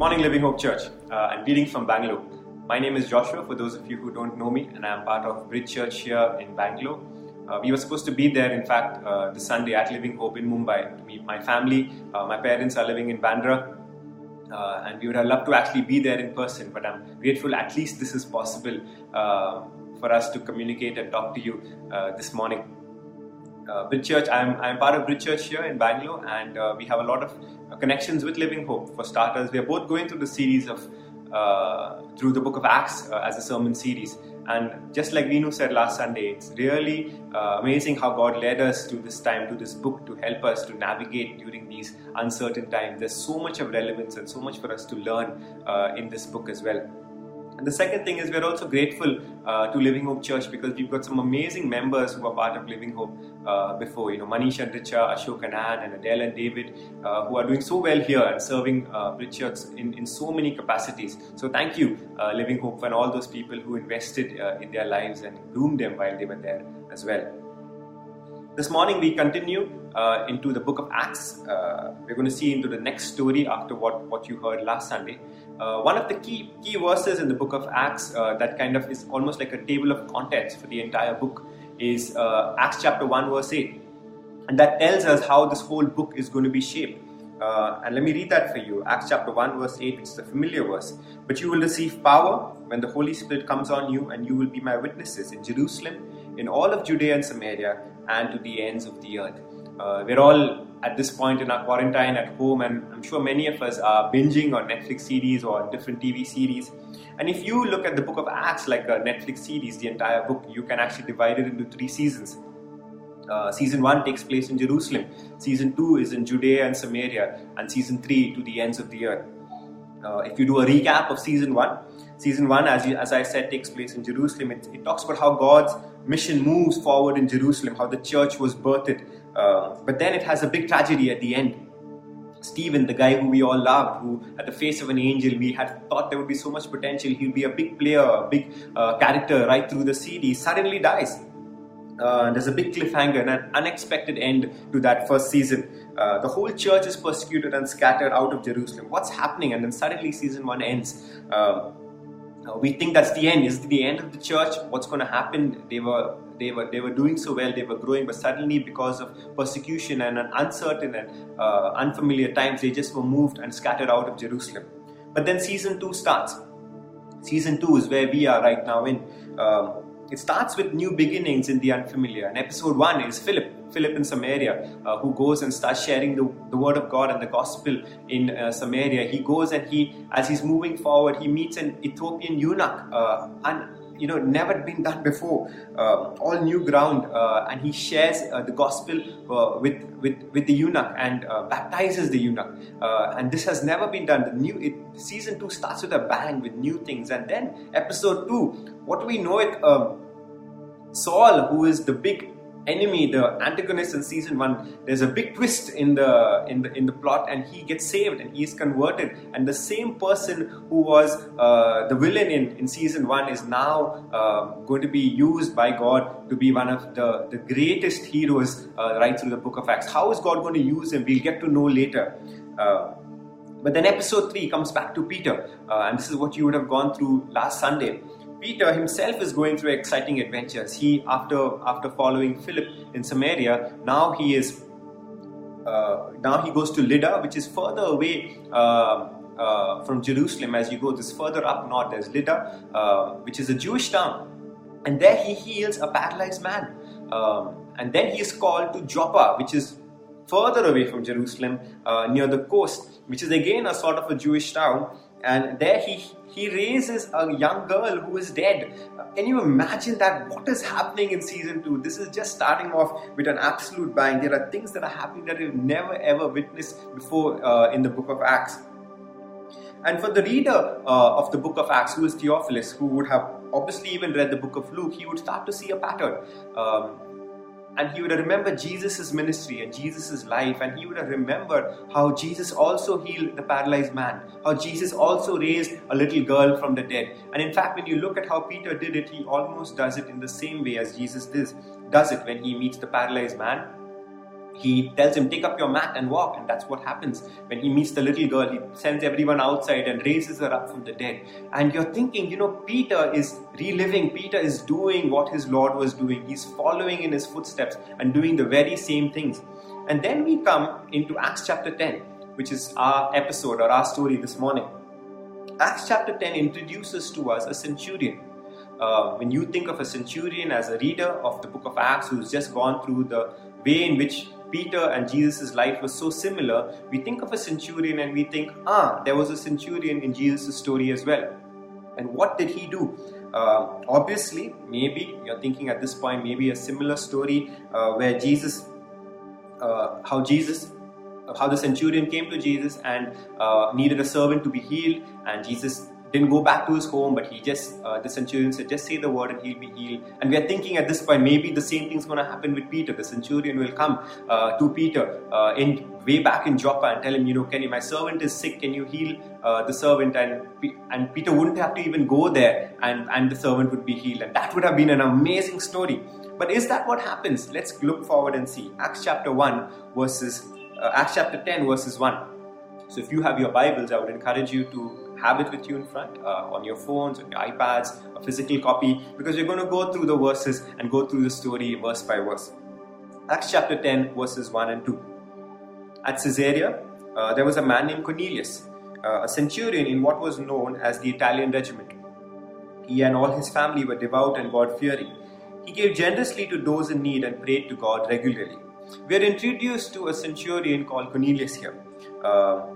morning, Living Hope Church. Uh, I'm leading from Bangalore. My name is Joshua, for those of you who don't know me, and I'm part of Bridge Church here in Bangalore. Uh, we were supposed to be there, in fact, uh, this Sunday at Living Hope in Mumbai to meet my family. Uh, my parents are living in Bandra, uh, and we would have loved to actually be there in person, but I'm grateful at least this is possible uh, for us to communicate and talk to you this morning. Uh, Church, I'm, I'm part of Bridge Church here in Bangalore, and uh, we have a lot of uh, connections with Living Hope. For starters, we are both going through the series of uh, through the book of Acts uh, as a sermon series. And just like Vinu said last Sunday, it's really uh, amazing how God led us to this time, to this book, to help us to navigate during these uncertain times. There's so much of relevance and so much for us to learn in this book as well. And the second thing is we're also grateful uh, to Living Hope Church because we've got some amazing members who are part of Living Hope uh, before. You know, Manisha and Richa, Ashok and Ann, and Adele and David, uh, who are doing so well here and serving uh, Church in, in so many capacities. So thank you, uh, Living Hope, and all those people who invested uh, in their lives and groomed them while they were there as well. This morning we continue uh, into the book of Acts. Uh, we're going to see into the next story after what, what you heard last Sunday. Uh, one of the key key verses in the book of Acts uh, that kind of is almost like a table of contents for the entire book is uh, Acts chapter 1 verse 8 and that tells us how this whole book is going to be shaped. Uh, and let me read that for you. Acts chapter 1 verse 8 which is a familiar verse. But you will receive power when the Holy Spirit comes on you and you will be my witnesses in Jerusalem in all of Judea and Samaria and to the ends of the earth uh, we're all at this point in our quarantine at home, and I'm sure many of us are binging on Netflix series or different TV series. And if you look at the book of Acts like a Netflix series, the entire book, you can actually divide it into three seasons. Uh, season 1 takes place in Jerusalem, season 2 is in Judea and Samaria, and season 3 to the ends of the earth. Uh, if you do a recap of season 1, season 1, as, you, as I said, takes place in Jerusalem. It, it talks about how God's mission moves forward in Jerusalem, how the church was birthed uh, but then it has a big tragedy at the end. Stephen, the guy who we all loved, who at the face of an angel, we had thought there would be so much potential, he'll be a big player, a big uh, character right through the series, suddenly dies. Uh, there's a big cliffhanger and an unexpected end to that first season. Uh, the whole church is persecuted and scattered out of Jerusalem. What's happening? And then suddenly season one ends. Uh, uh we think that's the end. Is the end of the church? What's going to happen? They were they were they were doing so well, they were growing, but suddenly because of persecution and an uncertain and uh, unfamiliar times, they just were moved and scattered out of Jerusalem. But then season two starts. Season two is where we are right now in. Um, it starts with new beginnings in the unfamiliar. And episode one is Philip, Philip in Samaria, uh, who goes and starts sharing the, the word of God and the gospel in uh, Samaria. He goes and he, as he's moving forward, he meets an Ethiopian eunuch, uh, un, you know never been done before uh, all new ground uh, and he shares uh, the gospel with, with with the eunuch and baptizes the eunuch. And this has never been done. The new it, season 2 starts with a bang with new things. And then episode 2 what we know it um, Saul who is the big enemy, the antagonist in season one, there's a big twist in the in the in the plot, and he gets saved and he's converted. And the same person who was uh, the villain in, in season one is now uh, going to be used by God to be one of the, the greatest heroes uh, right through the book of Acts. How is God going to use him? We'll get to know later. Uh, but then episode 3 comes back to Peter, uh, and this is what you would have gone through last Sunday. Peter himself is going through exciting adventures. He, after after following Philip in Samaria, now he is uh, now he goes to Lydda, which is further away uh, uh, from Jerusalem. As you go, this further up north, there's Lydda, uh, which is a Jewish town, and there he heals a paralyzed man. Um, and then he is called to Joppa, which is further away from Jerusalem, uh, near the coast, which is again a sort of a Jewish town. And there he he raises a young girl who is dead. Can you imagine that? What is happening in season two? This is just starting off with an absolute bang. There are things that are happening that we've never ever witnessed before uh, in the book of Acts. And for the reader uh, of the book of Acts, who is Theophilus, who would have obviously even read the book of Luke, he would start to see a pattern. Um, and he would have remembered Jesus' ministry and Jesus' life, and he would have remembered how Jesus also healed the paralyzed man, how Jesus also raised a little girl from the dead. And in fact, when you look at how Peter did it, he almost does it in the same way as Jesus does, does it when he meets the paralyzed man. He tells him, Take up your mat and walk. And that's what happens. When he meets the little girl, he sends everyone outside and raises her up from the dead. And you're thinking, you know, Peter is reliving, Peter is doing what his Lord was doing. He's following in his footsteps and doing the very same things. And then we come into Acts chapter 10, which is our episode or our story this morning. Acts chapter 10 introduces to us a centurion. Uh, when you think of a centurion as a reader of the book of Acts who's just gone through the way in which Peter and Jesus' life was so similar, we think of a centurion and we think, ah, there was a centurion in Jesus' story as well. And what did he do? Uh, obviously, maybe you're thinking at this point, maybe a similar story uh, where Jesus, uh, how Jesus, how the centurion came to Jesus and uh, needed a servant to be healed, and Jesus didn't go back to his home, but he just, uh, the centurion said, just say the word and he'll be healed. And we are thinking at this point, maybe the same thing's going to happen with Peter. The centurion will come uh, to Peter uh, in way back in Joppa and tell him, you know, Kenny, my servant is sick. Can you heal uh, the servant? And and Peter wouldn't have to even go there, and and the servant would be healed. And that would have been an amazing story. But is that what happens? Let's look forward and see. Acts chapter one verses, uh, Acts chapter ten verses one. So if you have your Bibles, I would encourage you to have it with you in front uh, on your phones, on your iPads, a physical copy, because we're going to go through the verses and go through the story verse by verse. Acts chapter 10, verses 1 and 2. At Caesarea, uh, there was a man named Cornelius, uh, a centurion in what was known as the Italian regiment. He and all his family were devout and God fearing. He gave generously to those in need and prayed to God regularly. We are introduced to a centurion called Cornelius here. Uh,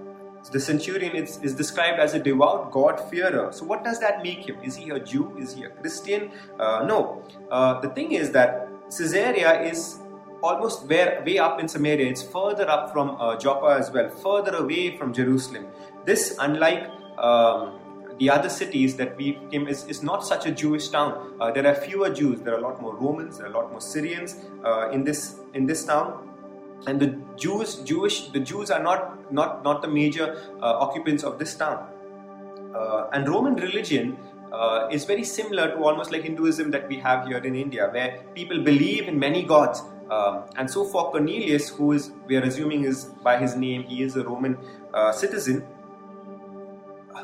the centurion is, is described as a devout God-fearer. So, what does that make him? Is he a Jew? Is he a Christian? Uh, no. Uh, the thing is that Caesarea is almost way, way up in Samaria. It's further up from uh, Joppa as well, further away from Jerusalem. This, unlike um, the other cities that we came, is, is not such a Jewish town. Uh, there are fewer Jews. There are a lot more Romans. There are a lot more Syrians uh, in this in this town and the Jews, Jewish, the Jews are not not not the major uh, occupants of this town. Uh, and Roman religion uh, is very similar to almost like Hinduism that we have here in India, where people believe in many gods. Um, and so for Cornelius, who is we are assuming is by his name, he is a Roman uh, citizen.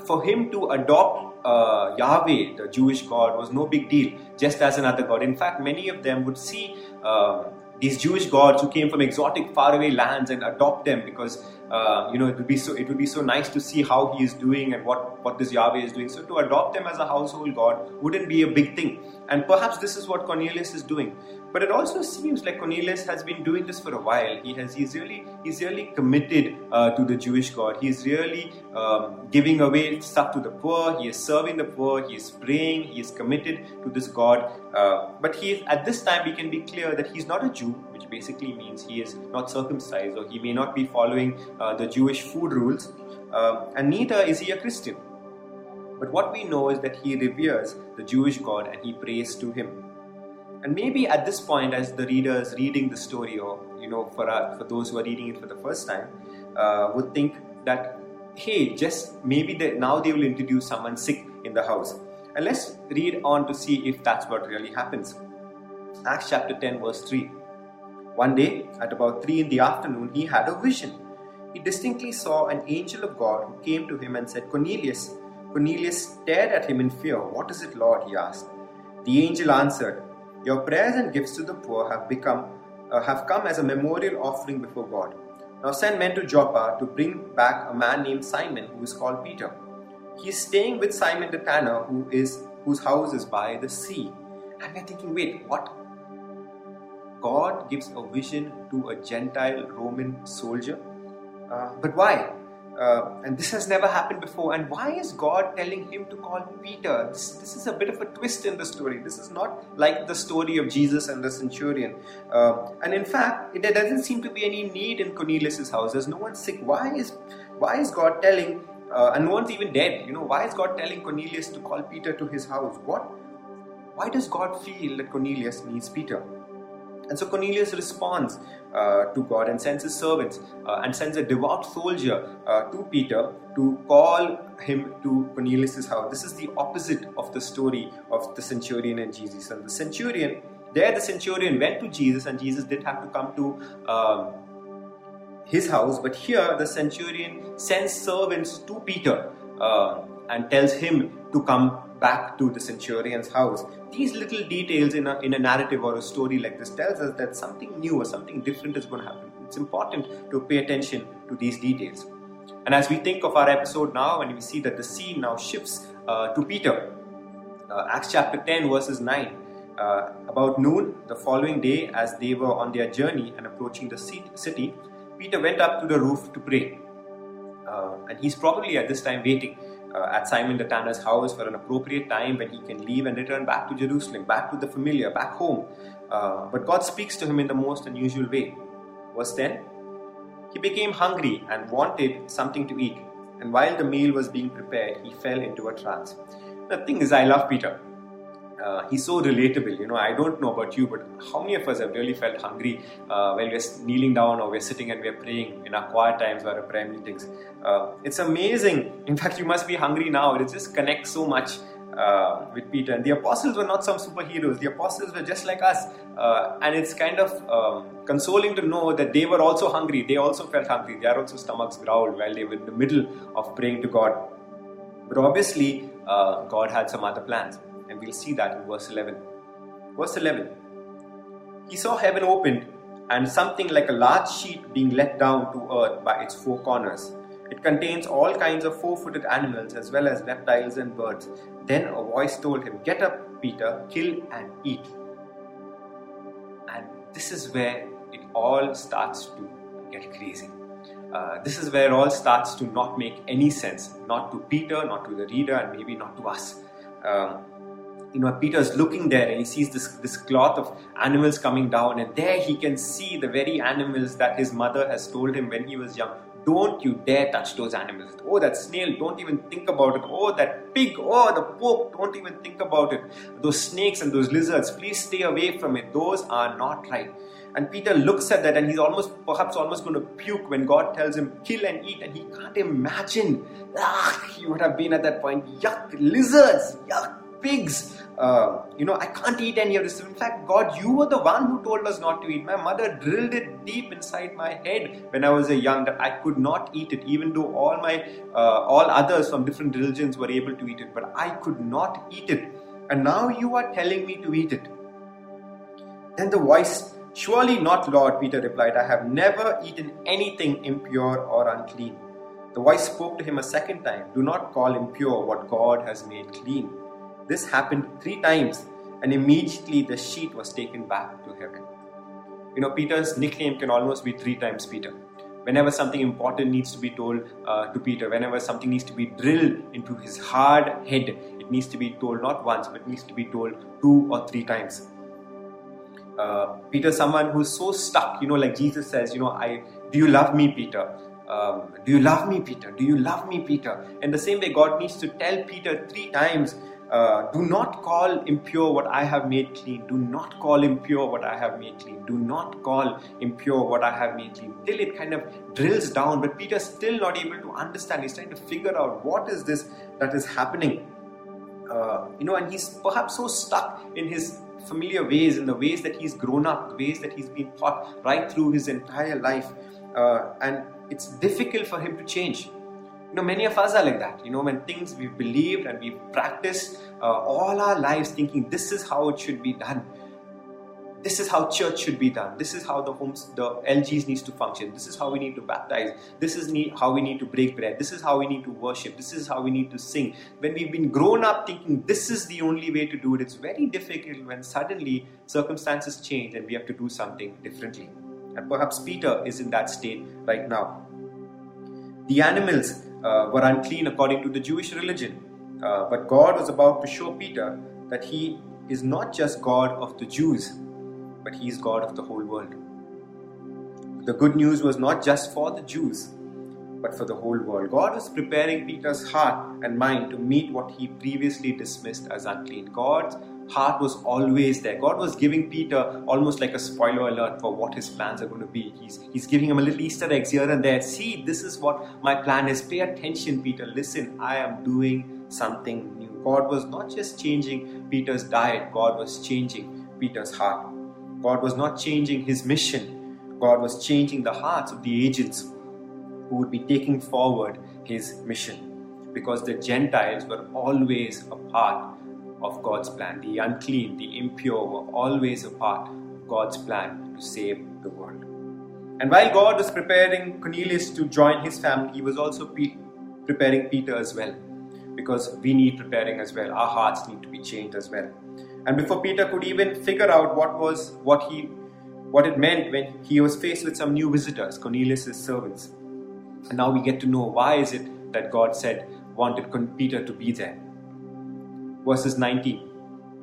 For him to adopt uh, Yahweh, the Jewish God, was no big deal, just as another god. In fact, many of them would see um, these Jewish gods who came from exotic, faraway lands and adopt them because uh, you know it would be so it would be so nice to see how he is doing and what what this Yahweh is doing. So to adopt them as a household god wouldn't be a big thing. And perhaps this is what Cornelius is doing. But it also seems like Cornelius has been doing this for a while. He has he's really he's really committed uh, to the Jewish God. He's really um, giving away stuff to the poor. He is serving the poor. He is praying. He is committed to this God. Uh, but he at this time we can be clear that he's not a Jew, which basically means he is not circumcised or he may not be following uh, the Jewish food rules. Um, and neither is he a Christian. But what we know is that he reveres the Jewish God and he prays to him. And maybe at this point, as the reader is reading the story, or you know, for uh, for those who are reading it for the first time, uh, would think that hey, just maybe they, now they will introduce someone sick in the house. And let's read on to see if that's what really happens. Acts chapter 10, verse 3. One day, at about 3 in the afternoon, he had a vision. He distinctly saw an angel of God who came to him and said, Cornelius. Cornelius stared at him in fear. What is it, Lord? he asked. The angel answered, your prayers and gifts to the poor have become uh, have come as a memorial offering before God. Now send men to Joppa to bring back a man named Simon who is called Peter. He is staying with Simon the tanner who is whose house is by the sea. And we're thinking, wait, what? God gives a vision to a Gentile Roman soldier? Uh, but why? Uh, and this has never happened before. And why is God telling him to call Peter? This, this, is a bit of a twist in the story. This is not like the story of Jesus and the centurion. Uh, and in fact, there doesn't seem to be any need in Cornelius' house. There's no one sick. Why is why is God telling? Uh, and no one's even dead. You know, why is God telling Cornelius to call Peter to his house? What? Why does God feel that Cornelius needs Peter? And so Cornelius responds to God and sends his servants uh, and sends a devout soldier uh, to Peter to call him to Cornelius' house. This is the opposite of the story of the centurion and Jesus. And the centurion, there the centurion went to Jesus, and Jesus did have to come to um, his house, but here the centurion sends servants to Peter uh, and tells him to come back to the centurion's house. These little details in a, in a narrative or a story like this tells us that something new or something different is going to happen. It's important to pay attention to these details. And as we think of our episode now, and we see that the scene now shifts uh, to Peter, uh, Acts chapter 10, verses 9. Uh, about noon the following day, as they were on their journey and approaching the city, Peter went up to the roof to pray. Uh, and he's probably at this time waiting uh, at Simon the tanner's house for an appropriate time when he can leave and return back to Jerusalem, back to the familiar, back home. Uh, but God speaks to him in the most unusual way. Verse 10 He became hungry and wanted something to eat. And while the meal was being prepared, he fell into a trance the thing is, I love Peter. Uh, he's so relatable. You know, I don't know about you, but how many of us have really felt hungry uh, while we're kneeling down or we're sitting and we're praying in our quiet times or our prayer meetings? Uh, it's amazing. In fact, you must be hungry now. It just connects so much uh, with Peter. And the apostles were not some superheroes. The apostles were just like us. Uh, and it's kind of um, consoling to know that they were also hungry. They also felt hungry. Their also stomachs growled while they were in the middle of praying to God. But obviously, uh, God had some other plans. We'll see that in verse 11. Verse 11 He saw heaven opened and something like a large sheet being let down to earth by its four corners. It contains all kinds of four footed animals as well as reptiles and birds. Then a voice told him, Get up, Peter, kill and eat. And this is where it all starts to get crazy. Uh, this is where all starts to not make any sense, not to Peter, not to the reader, and maybe not to us. Um, you know, Peter's looking there and he sees this, this cloth of animals coming down, and there he can see the very animals that his mother has told him when he was young. Don't you dare touch those animals. Oh, that snail, don't even think about it. Oh, that pig, oh, the pope, don't even think about it. Those snakes and those lizards, please stay away from it. Those are not right. And Peter looks at that and he's almost, perhaps almost going to puke when God tells him, kill and eat. And he can't imagine. Ah, he would have been at that point, yuck, lizards, yuck, pigs. Uh, you know, I can't eat any of this. In fact, God, you were the one who told us not to eat. My mother drilled it deep inside my head when I was a young that I could not eat it, even though all my uh, all others from different religions were able to eat it, but I could not eat it. And now you are telling me to eat it. Then the voice Surely not, Lord, Peter replied, I have never eaten anything impure or unclean. The voice spoke to him a second time Do not call impure what God has made clean. This happened three times, and immediately the sheet was taken back to heaven. You know, Peter's nickname can almost be three times Peter. Whenever something important needs to be told uh, to Peter, whenever something needs to be drilled into his hard head, it needs to be told not once, but needs to be told two or three times uh, Peter, someone who's so stuck, you know, like Jesus says, you know, I do you love me, Peter? Um, do you love me, Peter? Do you love me, Peter? In the same way, God needs to tell Peter three times, uh, do not call impure what I have made clean. Do not call impure what I have made clean. Do not call impure what I have made clean. Till it kind of drills down, but Peter's still not able to understand. He's trying to figure out what is this that is happening. Uh, you know, and he's perhaps so stuck in his familiar ways, in the ways that he's grown up, the ways that he's been taught right through his entire life. Uh, and it's difficult for him to change. You know, many of us are like that. You know, when things we've believed and we've practiced uh, all our lives thinking this is how it should be done. This is how church should be done. This is how the homes the lgs needs to function. This is how we need to baptize. This is need, how we need to break bread. This is how we need to worship. This is how we need to sing. When we've been grown up thinking this is the only way to do it it's very difficult when suddenly circumstances change and we have to do something differently. And perhaps peter is in that state right now the animals uh, were unclean according to the jewish religion uh, but god was about to show peter that he is not just god of the jews but He is God of the whole world. The good news was not just for the Jews, but for the whole world. God was preparing Peter's heart and mind to meet what he previously dismissed as unclean. God's heart was always there. God was giving Peter almost like a spoiler alert for what his plans are going to be. He's, he's giving him a little Easter eggs here and there. See, this is what my plan is. Pay attention, Peter. Listen, I am doing something new. God was not just changing Peter's diet, God was changing Peter's heart. God was not changing his mission, God was changing the hearts of the agents who would be taking forward his mission. Because the Gentiles were always a part of God's plan. The unclean, the impure were always a part of God's plan to save the world. And while God was preparing Cornelius to join his family, he was also pe- preparing Peter as well. Because we need preparing as well. Our hearts need to be changed as well. And before Peter could even figure out what was what he what it meant when he was faced with some new visitors, Cornelius' servants. And now we get to know why is it that God said wanted Peter to be there. Verses 19.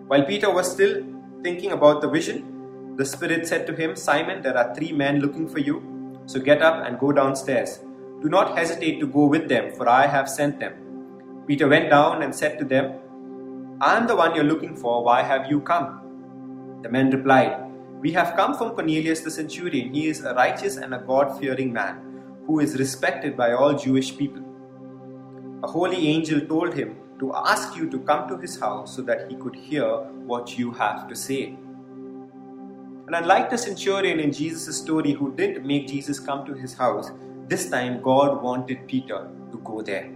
While Peter was still thinking about the vision, the Spirit said to him, Simon, there are three men looking for you. So get up and go downstairs. Do not hesitate to go with them, for I have sent them. Peter went down and said to them, I am the one you're looking for. Why have you come? The men replied, we have come from Cornelius the centurion. He is a righteous and a God fearing man who is respected by all Jewish people. A holy angel told him to ask you to come to his house so that he could hear what you have to say. And unlike the centurion in Jesus' story who didn't make Jesus come to his house, this time God wanted Peter to go there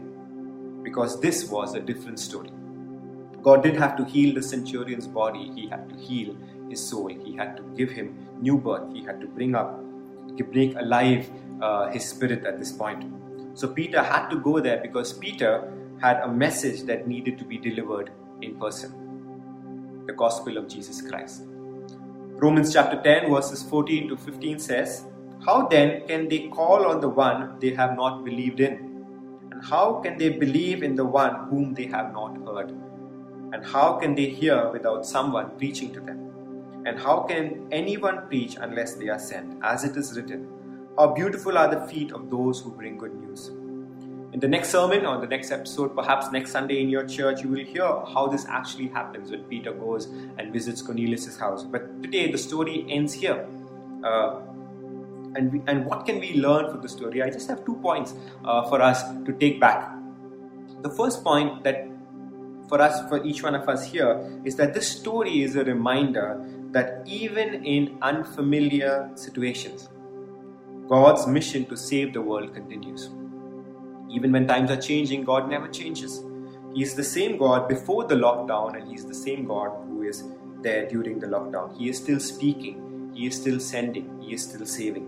because this was a different story. God did have to heal the centurion's body, he had to heal his soul. He had to give him new birth. He had to bring up, bring alive uh, his spirit at this point. So Peter had to go there because Peter had a message that needed to be delivered in person the gospel of Jesus Christ. Romans chapter 10, verses 14 to 15 says, How then can they call on the one they have not believed in? And how can they believe in the one whom they have not heard? And how can they hear without someone preaching to them? And how can anyone preach unless they are sent? As it is written, How beautiful are the feet of those who bring good news. In the next sermon or the next episode, perhaps next Sunday in your church, you will hear how this actually happens when Peter goes and visits Cornelius' house. But today, the story ends here. Uh, and, we, and what can we learn from the story? I just have two points uh, for us to take back. The first point that for us, for each one of us here, is that this story is a reminder that even in unfamiliar situations, God's mission to save the world continues. Even when times are changing, God never changes. He is the same God before the lockdown, and He is the same God who is there during the lockdown. He is still speaking, He is still sending, He is still saving.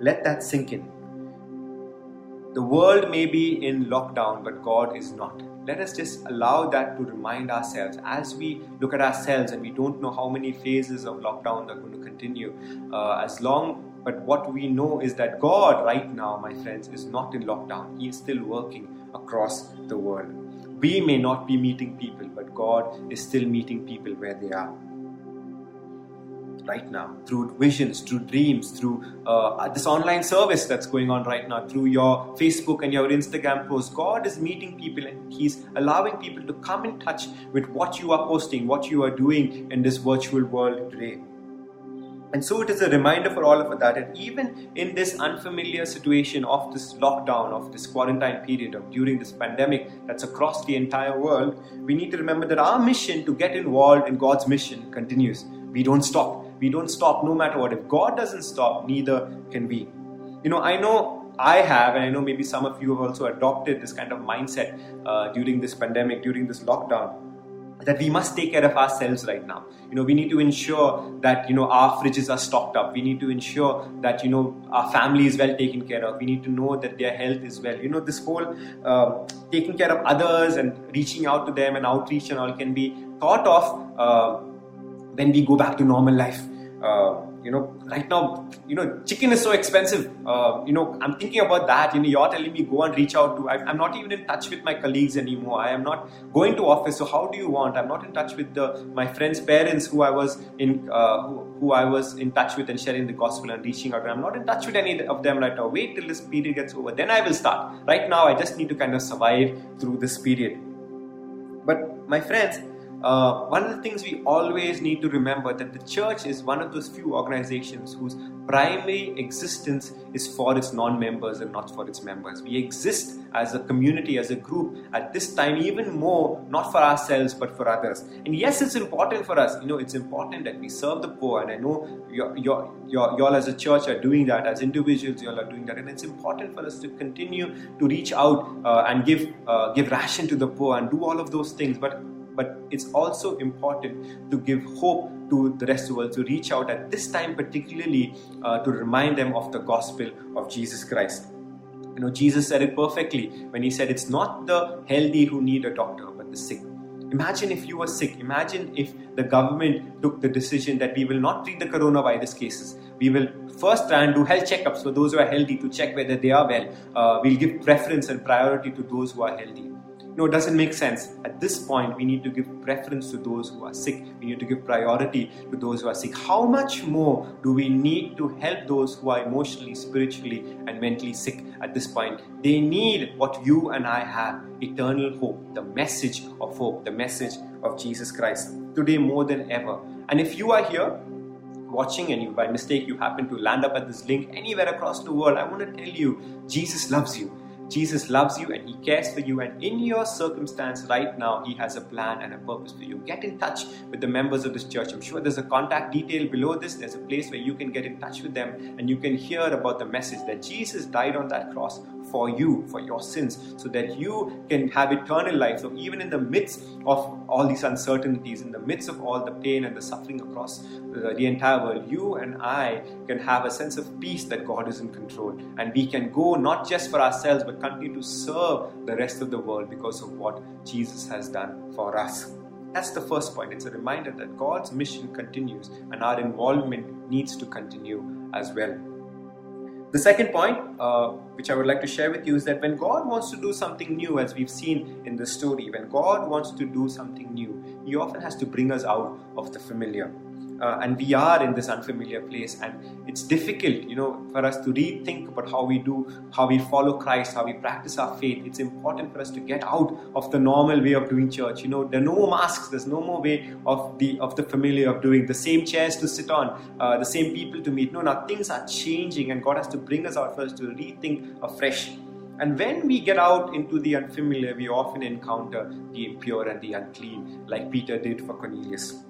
Let that sink in. The world may be in lockdown, but God is not. Let us just allow that to remind ourselves as we look at ourselves and we don't know how many phases of lockdown are going to continue. Uh, as long, but what we know is that God, right now, my friends, is not in lockdown. He is still working across the world. We may not be meeting people, but God is still meeting people where they are right now through visions, through dreams, through uh, this online service that's going on right now, through your Facebook and your Instagram posts. God is meeting people and He's allowing people to come in touch with what you are posting, what you are doing in this virtual world today. And so it is a reminder for all of us that even in this unfamiliar situation of this lockdown, of this quarantine period, of during this pandemic that's across the entire world, we need to remember that our mission to get involved in God's mission continues. We don't stop we don't stop no matter what. If God doesn't stop, neither can we. You know, I know I have, and I know maybe some of you have also adopted this kind of mindset uh, during this pandemic, during this lockdown. That we must take care of ourselves right now. You know, we need to ensure that you know our fridges are stocked up. We need to ensure that you know our family is well taken care of. We need to know that their health is well. You know, this whole uh, taking care of others and reaching out to them and outreach and all can be thought of uh, when we go back to normal life. Uh, you know, right now, you know, chicken is so expensive. Uh, you know, I'm thinking about that. You know, you're telling me go and reach out to. I'm not even in touch with my colleagues anymore. I am not going to office. So how do you want? I'm not in touch with the my friends' parents who I was in, uh, who, who, I was in touch with and sharing the gospel and reaching out. I'm not in touch with any of them right now. Wait till this period gets over, then I will start. Right now, I just need to kind of survive through this period. But my friends, uh, one of the things we always need to remember that the church is one of those few organizations whose primary existence is for its non-members and not for its members. We exist as a community, as a group at this time even more, not for ourselves but for others. And yes, it's important for us. You know, it's important that we serve the poor, and I know you're, you're, you're, y'all as a church are doing that. As individuals, y'all are doing that, and it's important for us to continue to reach out uh, and give uh, give ration to the poor and do all of those things. But but it's also important to give hope to the rest of the world, to reach out at this time, particularly uh, to remind them of the gospel of Jesus Christ. You know, Jesus said it perfectly when he said, It's not the healthy who need a doctor, but the sick. Imagine if you were sick. Imagine if the government took the decision that we will not treat the coronavirus cases. We will first try and do health checkups for those who are healthy to check whether they are well. Uh, we'll give preference and priority to those who are healthy no, it doesn't make sense. At this point, we need to give preference to those who are sick. We need to give priority to those who are sick. How much more do we need to help those who are emotionally, spiritually, and mentally sick at this point? They need what you and I have eternal hope, the message of hope, the message of Jesus Christ. Today, more than ever. And if you are here, watching and you by mistake you happen to land up at this link anywhere across the world i want to tell you jesus loves you Jesus loves you and He cares for you, and in your circumstance right now, He has a plan and a purpose for you. Get in touch with the members of this church. I'm sure there's a contact detail below this. There's a place where you can get in touch with them and you can hear about the message that Jesus died on that cross for you, for your sins, so that you can have eternal life. So, even in the midst of all these uncertainties, in the midst of all the pain and the suffering across uh, the entire world, you and I can have a sense of peace that God is in control. And we can go not just for ourselves, but continue to serve the rest of the world because of what Jesus has done for us. That's the first point. It's a reminder that God's mission continues and our involvement needs to continue as well. The second point, uh, which I would like to share with you, is that when God wants to do something new, as we've seen in the story, when God wants to do something new, He often has to bring us out of the familiar uh, and we are in this unfamiliar place and it's difficult you know for us to rethink about how we do how we follow christ how we practice our faith. It's important for us to get out of the normal way of doing church you know. There are no more masks there's no more way of the of the familiar of doing. The same chairs to sit on uh, the same people to meet. No now things are changing and god has to bring us out first to rethink afresh. And when we get out into the unfamiliar, we often encounter the impure and the unclean, like Peter did for Cornelius.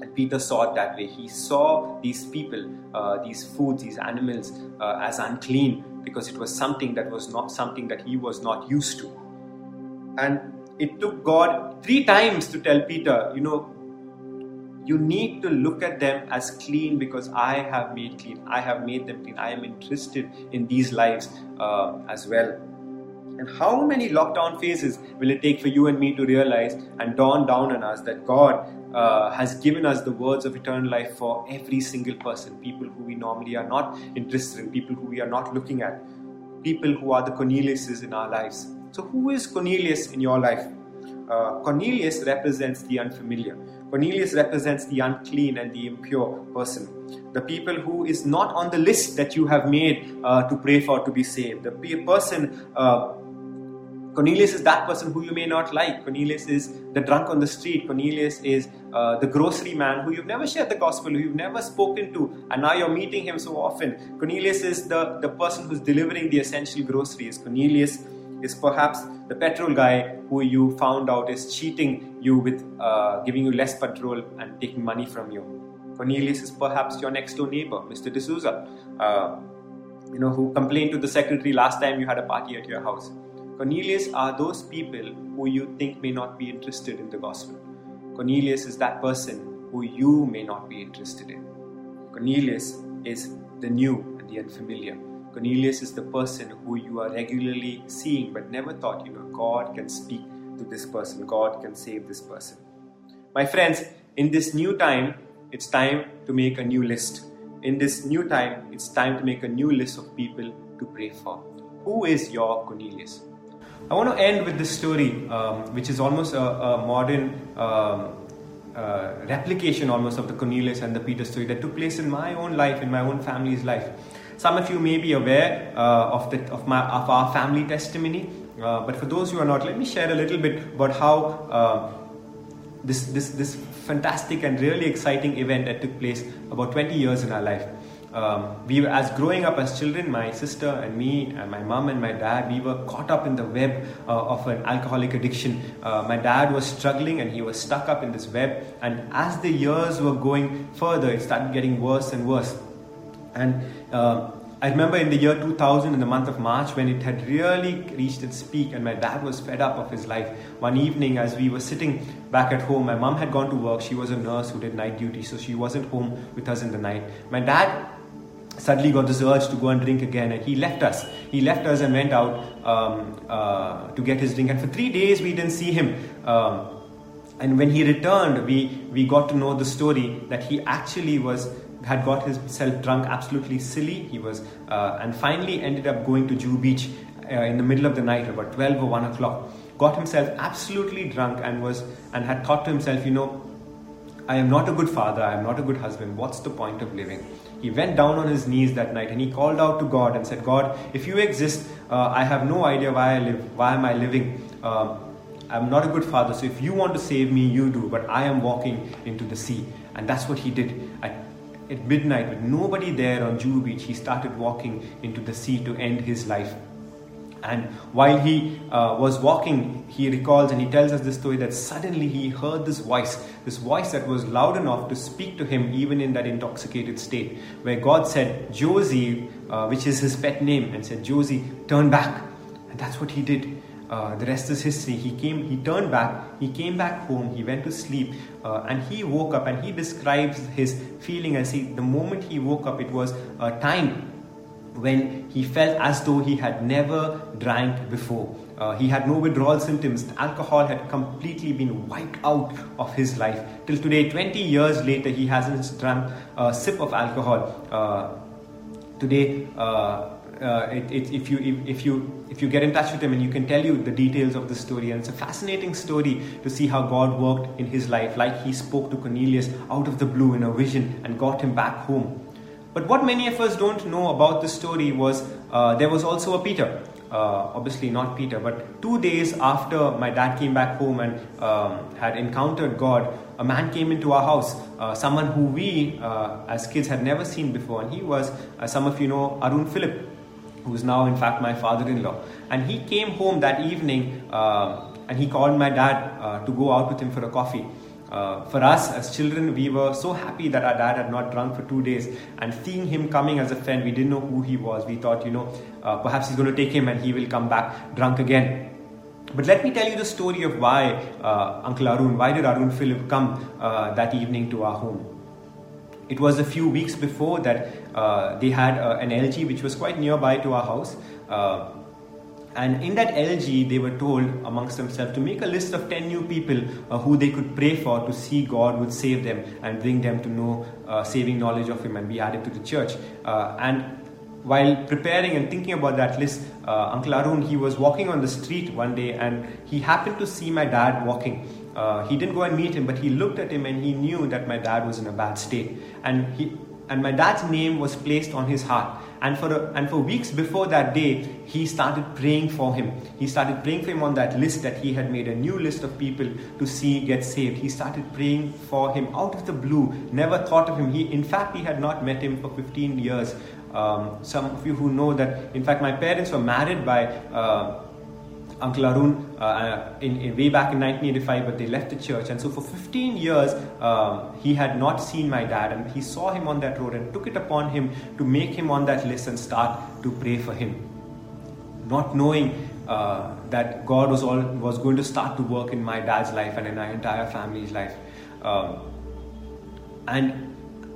And Peter saw it that way. He saw these people, uh, these foods, these animals uh, as unclean because it was something that was not something that he was not used to. And it took God three times to tell Peter, you know, you need to look at them as clean because I have made clean. I have made them clean. I am interested in these lives uh, as well. And how many lockdown phases will it take for you and me to realize and dawn down on us that God uh, has given us the words of eternal life for every single person, people who we normally are not interested in, people who we are not looking at, people who are the Corneliuses in our lives. So, who is Cornelius in your life? Uh, Cornelius represents the unfamiliar. Cornelius represents the unclean and the impure person. The people who is not on the list that you have made uh, to pray for to be saved. The person uh, Cornelius is that person who you may not like. Cornelius is the drunk on the street. Cornelius is uh, the grocery man who you've never shared the gospel, who you've never spoken to, and now you're meeting him so often. Cornelius is the, the person who's delivering the essential groceries. Cornelius is perhaps the petrol guy who you found out is cheating you with uh, giving you less petrol and taking money from you. Cornelius is perhaps your next door neighbor, Mr. D'Souza, uh, you know, who complained to the secretary last time you had a party at your house. Cornelius are those people who you think may not be interested in the gospel. Cornelius is that person who you may not be interested in. Cornelius is the new and the unfamiliar. Cornelius is the person who you are regularly seeing but never thought, you know, God can speak to this person, God can save this person. My friends, in this new time, it's time to make a new list. In this new time, it's time to make a new list of people to pray for. Who is your Cornelius? I want to end with this story, um, which is almost a, a modern um, uh, replication almost of the Cornelius and the Peter story that took place in my own life, in my own family's life. Some of you may be aware uh, of, the, of, my, of our family testimony, uh, but for those who are not, let me share a little bit about how uh, this, this, this fantastic and really exciting event that took place about 20 years in our life. Um, we were, as growing up as children, my sister and me, and my mom and my dad, we were caught up in the web uh, of an alcoholic addiction. Uh, my dad was struggling and he was stuck up in this web. And as the years were going further, it started getting worse and worse. And uh, I remember in the year 2000, in the month of March, when it had really reached its peak, and my dad was fed up of his life. One evening, as we were sitting back at home, my mom had gone to work. She was a nurse who did night duty, so she wasn't home with us in the night. My dad suddenly got this urge to go and drink again, and he left us. He left us and went out um, uh, to get his drink. And for three days, we didn't see him. Um, and when he returned, we, we got to know the story that he actually was had got himself drunk absolutely silly. He was, uh, and finally ended up going to Juhu Beach uh, in the middle of the night, about 12 or 1 o'clock. Got himself absolutely drunk and was, and had thought to himself, you know, I am not a good father, I am not a good husband, what's the point of living? He went down on his knees that night and he called out to God and said, God, if you exist, uh, I have no idea why I live, why am I living? Uh, I'm not a good father, so if you want to save me, you do, but I am walking into the sea. And that's what he did. At, at midnight, with nobody there on Juhu Beach, he started walking into the sea to end his life. And while he uh, was walking, he recalls and he tells us this story that suddenly he heard this voice, this voice that was loud enough to speak to him even in that intoxicated state, where God said, Josie, uh, which is his pet name, and said, Josie, turn back. And that's what he did. Uh, the rest is history. He came, he turned back, he came back home, he went to sleep, uh, and he woke up and he describes his feeling as he, the moment he woke up, it was a time when he felt as though he had never drank before. Uh, he had no withdrawal symptoms. Alcohol had completely been wiped out of his life. Till today, 20 years later, he hasn't drunk a sip of alcohol. Uh, today, uh, uh it, it, if you if, if, you if you get in touch with him and you can tell you the details of the story and it's a fascinating story to see how God worked in his life like he spoke to Cornelius out of the blue in a vision and got him back home but what many of us don't know about this story was uh, there was also a Peter. Uh, obviously, not Peter, but two days after my dad came back home and um, had encountered God, a man came into our house, uh, someone who we uh, as kids had never seen before, and he was, as some of you know, Arun Philip, who is now, in fact, my father in law. And he came home that evening uh, and he called my dad uh, to go out with him for a coffee. Uh, for us as children, we were so happy that our dad had not drunk for two days. And seeing him coming as a friend, we didn't know who he was. We thought, you know, uh, perhaps he's going to take him and he will come back drunk again. But let me tell you the story of why uh, Uncle Arun, why did Arun Philip come uh, that evening to our home? It was a few weeks before that uh, they had uh, an LG which was quite nearby to our house. And in that LG, they were told amongst themselves to make a list of 10 new people uh, who they could pray for to see God would save them and bring them to know uh, saving knowledge of Him and be added to the church. Uh, and while preparing and thinking about that list, uh, Uncle Arun, he was walking on the street one day and he happened to see my dad walking. Uh, he didn't go and meet him, but he looked at him and he knew that my dad was in a bad state. And he, and my dad's name was placed on his heart. And for, a, and for weeks before that day, he started praying for him. He started praying for him on that list that he had made, a new list of people to see get saved. He started praying for him out of the blue, never thought of him. He, in fact, he had not met him for 15 years. Um, some of you who know that, in fact, my parents were married by uh, Uncle Arun uh, in, in, way back in 1985, but they left the church. And so for 15 years, um, he had not seen my dad, and he saw him on that road and took it upon him to make him on that list and start to pray for him. Not knowing uh, that God was, all, was going to start to work in my dad's life and in our entire family's life. Um, and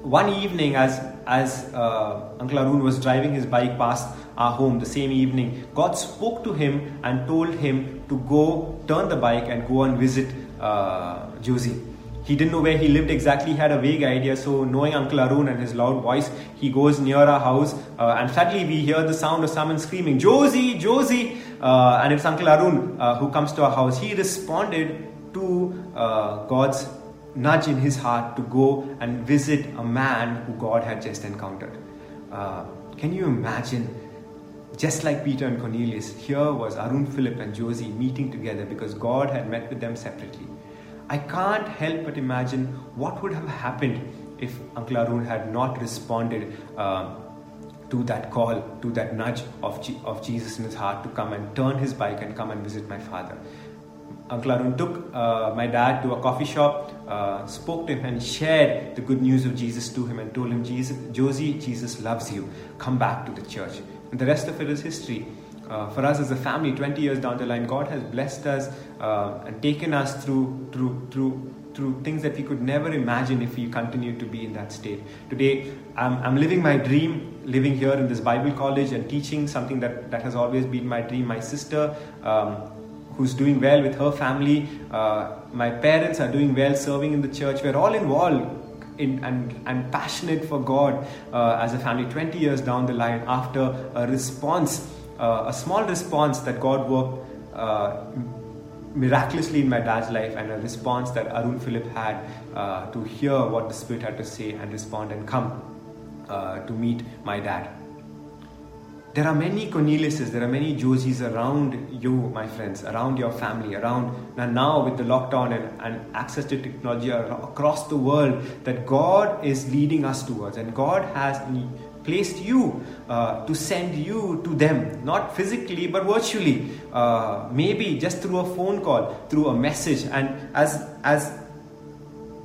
one evening, as, as uh, Uncle Arun was driving his bike past our home the same evening, God spoke to him and told him to go turn the bike and go and visit uh, Josie. He didn't know where he lived exactly, he had a vague idea. So, knowing Uncle Arun and his loud voice, he goes near our house, uh, and suddenly we hear the sound of someone screaming, Josie, Josie! Uh, and it's Uncle Arun uh, who comes to our house. He responded to uh, God's nudge in his heart to go and visit a man who God had just encountered. Uh, can you imagine just like Peter and Cornelius, here was Arun Philip and Josie meeting together because God had met with them separately. I can't help but imagine what would have happened if Uncle Arun had not responded uh, to that call, to that nudge of, G- of Jesus in his heart to come and turn his bike and come and visit my father. Uncle Arun took uh, my dad to a coffee shop, uh, spoke to him, and shared the good news of Jesus to him and told him, Jesus, Josie, Jesus loves you. Come back to the church. And the rest of it is history. Uh, for us as a family, 20 years down the line, God has blessed us uh, and taken us through, through, through, through things that we could never imagine if we continued to be in that state. Today, I'm, I'm living my dream, living here in this Bible college and teaching something that, that has always been my dream. My sister, um, who's doing well with her family, uh, my parents are doing well serving in the church. We're all involved in, and, and passionate for God uh, as a family 20 years down the line after a response uh, a small response that God worked uh, miraculously in my dad's life, and a response that Arun Philip had uh, to hear what the Spirit had to say and respond and come uh, to meet my dad. There are many Corneliuses, there are many Josies around you, my friends, around your family, around now with the lockdown and, and access to technology across the world that God is leading us towards. And God has placed you uh, to send you to them, not physically but virtually, uh, maybe just through a phone call, through a message. And as as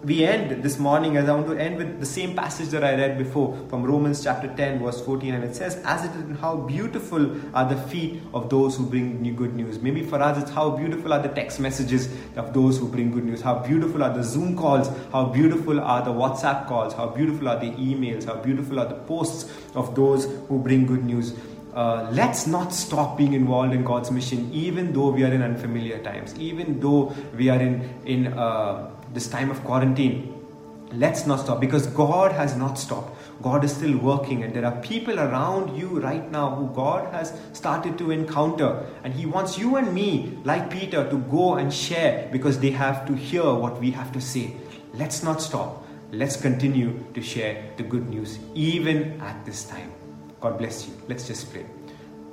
we end this morning, as I want to end with the same passage that I read before from Romans chapter 10, verse 14, and it says, As it is, how beautiful are the feet of those who bring new good news. Maybe for us, it's how beautiful are the text messages of those who bring good news. How beautiful are the Zoom calls. How beautiful are the WhatsApp calls. How beautiful are the emails. How beautiful are the posts of those who bring good news. Uh, let's not stop being involved in God's mission, even though we are in unfamiliar times, even though we are in in uh, this time of quarantine. Let's not stop because God has not stopped. God is still working, and there are people around you right now who God has started to encounter. And He wants you and me, like Peter, to go and share because they have to hear what we have to say. Let's not stop. Let's continue to share the good news, even at this time. God bless you. Let's just pray.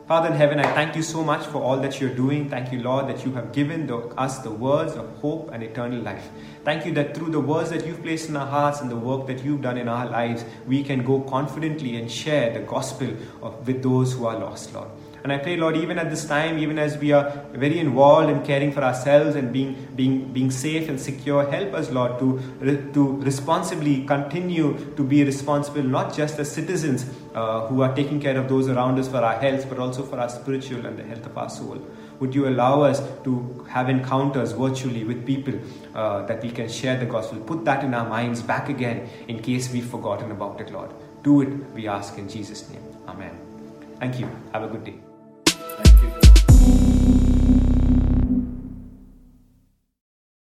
Father in heaven, I thank you so much for all that you're doing. Thank you, Lord, that you have given the, us the words of hope and eternal life. Thank you that through the words that you've placed in our hearts and the work that you've done in our lives, we can go confidently and share the gospel of, with those who are lost, Lord. And I pray, Lord, even at this time, even as we are very involved in caring for ourselves and being, being, being safe and secure, help us, Lord, to, to responsibly continue to be responsible, not just as citizens uh, who are taking care of those around us for our health, but also for our spiritual and the health of our soul. Would you allow us to have encounters virtually with people uh, that we can share the gospel? Put that in our minds back again in case we've forgotten about it, Lord. Do it, we ask in Jesus' name. Amen. Thank you. Have a good day people.